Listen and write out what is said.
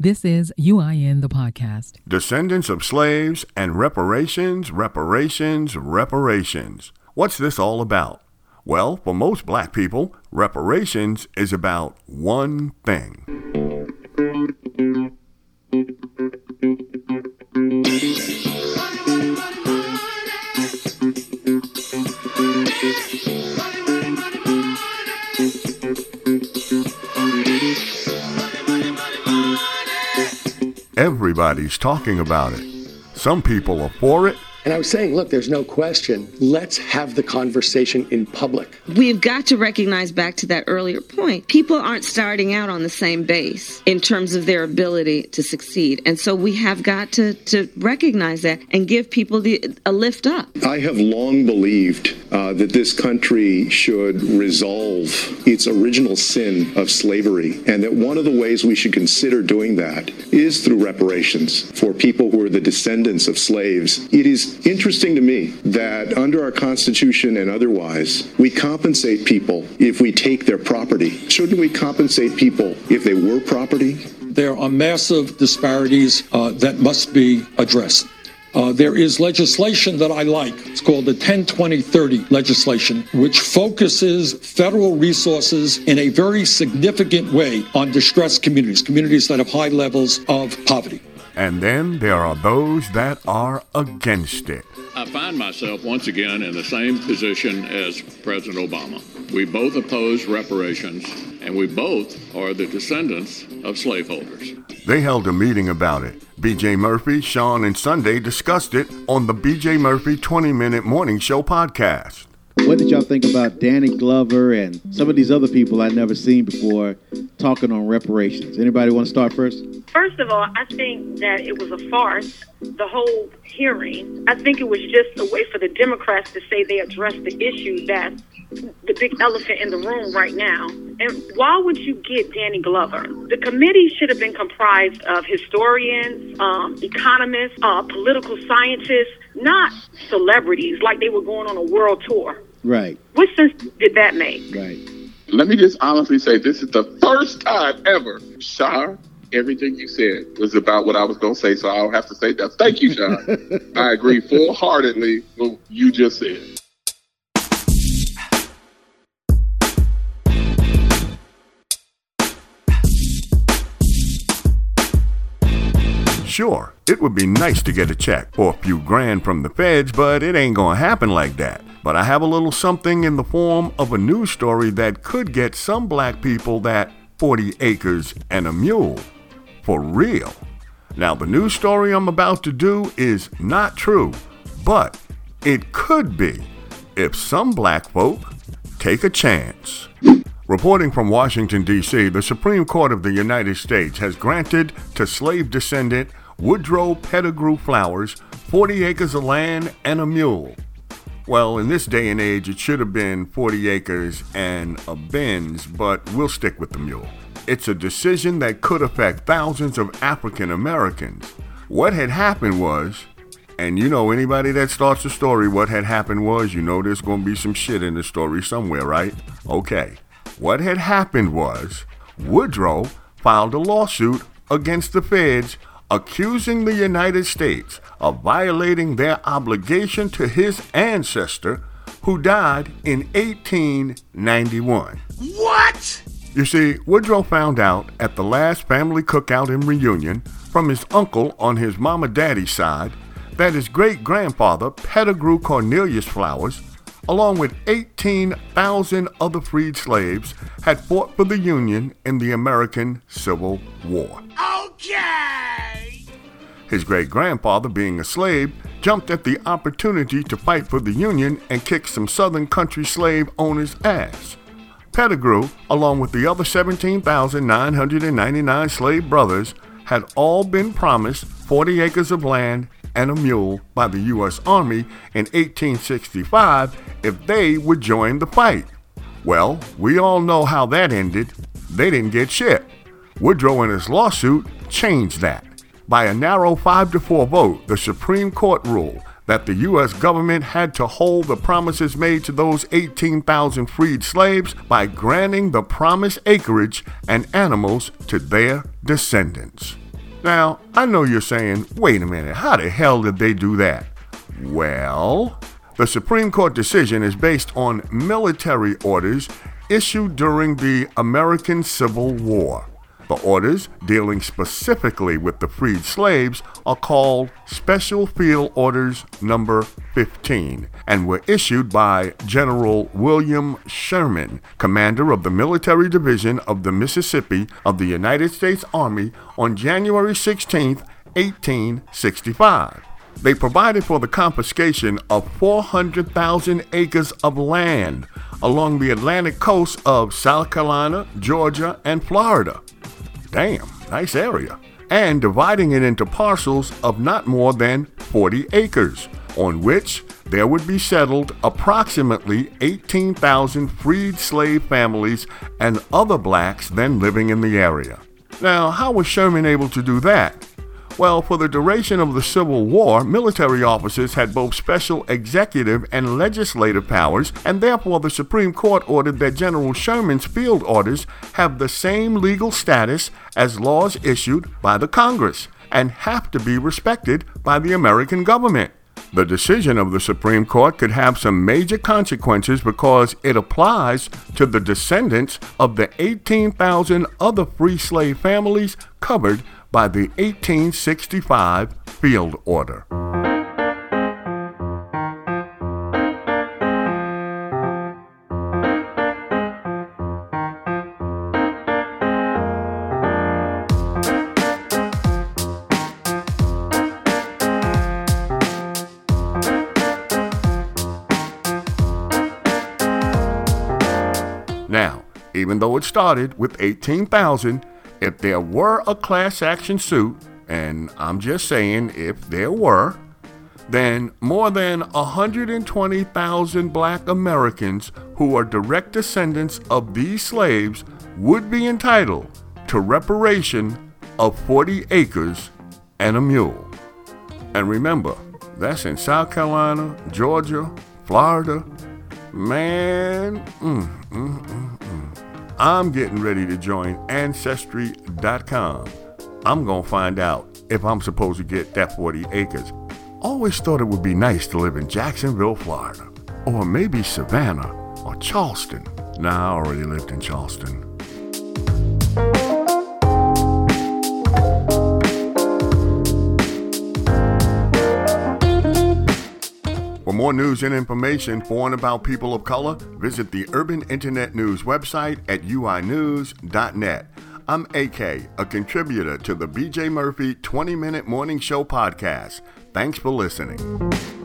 This is UIN the podcast. Descendants of slaves and reparations, reparations, reparations. What's this all about? Well, for most black people, reparations is about one thing. Everybody's talking about it. Some people are for it, and I was saying, look, there's no question. Let's have the conversation in public. We've got to recognize back to that earlier point. People aren't starting out on the same base in terms of their ability to succeed. And so we have got to, to recognize that and give people the, a lift up. I have long believed uh, that this country should resolve its original sin of slavery, and that one of the ways we should consider doing that is through reparations for people who are the descendants of slaves. It is interesting to me that under our Constitution and otherwise, we compensate people if we take their property. Shouldn't we compensate people if they were property? There are massive disparities uh, that must be addressed. Uh, there is legislation that I like. It's called the 10 20 30 legislation, which focuses federal resources in a very significant way on distressed communities, communities that have high levels of poverty. And then there are those that are against it. I find myself once again in the same position as President Obama. We both oppose reparations, and we both are the descendants of slaveholders. They held a meeting about it. BJ Murphy, Sean, and Sunday discussed it on the BJ Murphy 20 Minute Morning Show podcast. What did y'all think about Danny Glover and some of these other people I'd never seen before talking on reparations? Anybody want to start first? First of all, I think that it was a farce, the whole hearing. I think it was just a way for the Democrats to say they addressed the issue that's the big elephant in the room right now. And why would you get Danny Glover? The committee should have been comprised of historians, um, economists, uh, political scientists, not celebrities like they were going on a world tour. Right. What sense did that make? Right. Let me just honestly say this is the first time ever, Shar, everything you said was about what I was going to say, so I don't have to say that. Thank you, John. I agree full heartedly with what you just said. Sure, it would be nice to get a check or a few grand from the feds, but it ain't gonna happen like that. But I have a little something in the form of a news story that could get some black people that 40 acres and a mule. For real. Now, the news story I'm about to do is not true, but it could be if some black folk take a chance. Reporting from Washington, D.C., the Supreme Court of the United States has granted to slave descendant Woodrow Pettigrew Flowers 40 acres of land and a mule. Well, in this day and age, it should have been 40 acres and a Benz, but we'll stick with the mule. It's a decision that could affect thousands of African Americans. What had happened was, and you know anybody that starts a story, what had happened was, you know there's going to be some shit in the story somewhere, right? Okay. What had happened was, Woodrow filed a lawsuit against the feds accusing the United States of violating their obligation to his ancestor who died in 1891. What? You see, Woodrow found out at the last family cookout and reunion from his uncle on his mama daddy's side that his great grandfather, Pettigrew Cornelius Flowers, along with 18,000 other freed slaves, had fought for the Union in the American Civil War. Okay! His great grandfather, being a slave, jumped at the opportunity to fight for the Union and kick some Southern country slave owners' ass. Pettigrew, along with the other 17,999 slave brothers, had all been promised 40 acres of land and a mule by the U.S. Army in 1865 if they would join the fight. Well, we all know how that ended. They didn't get shit. Woodrow in his lawsuit changed that. By a narrow 5 to 4 vote, the Supreme Court ruled that the U.S. government had to hold the promises made to those 18,000 freed slaves by granting the promised acreage and animals to their descendants. Now, I know you're saying, wait a minute, how the hell did they do that? Well, the Supreme Court decision is based on military orders issued during the American Civil War. The orders dealing specifically with the freed slaves are called Special Field Orders Number 15 and were issued by General William Sherman, commander of the Military Division of the Mississippi of the United States Army on January 16, 1865. They provided for the confiscation of 400,000 acres of land along the Atlantic coast of South Carolina, Georgia, and Florida. Damn, nice area. And dividing it into parcels of not more than 40 acres, on which there would be settled approximately 18,000 freed slave families and other blacks then living in the area. Now, how was Sherman able to do that? Well, for the duration of the Civil War, military officers had both special executive and legislative powers, and therefore the Supreme Court ordered that General Sherman's field orders have the same legal status as laws issued by the Congress and have to be respected by the American government. The decision of the Supreme Court could have some major consequences because it applies to the descendants of the 18,000 other free slave families covered by the 1865 Field Order. Now, even though it started with 18,000, if there were a class action suit, and I'm just saying if there were, then more than 120,000 black Americans who are direct descendants of these slaves would be entitled to reparation of 40 acres and a mule. And remember, that's in South Carolina, Georgia, Florida. Man, mm, mm, mm. I'm getting ready to join Ancestry.com. I'm going to find out if I'm supposed to get that 40 acres. Always thought it would be nice to live in Jacksonville, Florida, or maybe Savannah or Charleston. Nah, I already lived in Charleston. More news and information for and about people of color, visit the Urban Internet News website at uinews.net. I'm AK, a contributor to the BJ Murphy 20 Minute Morning Show podcast. Thanks for listening.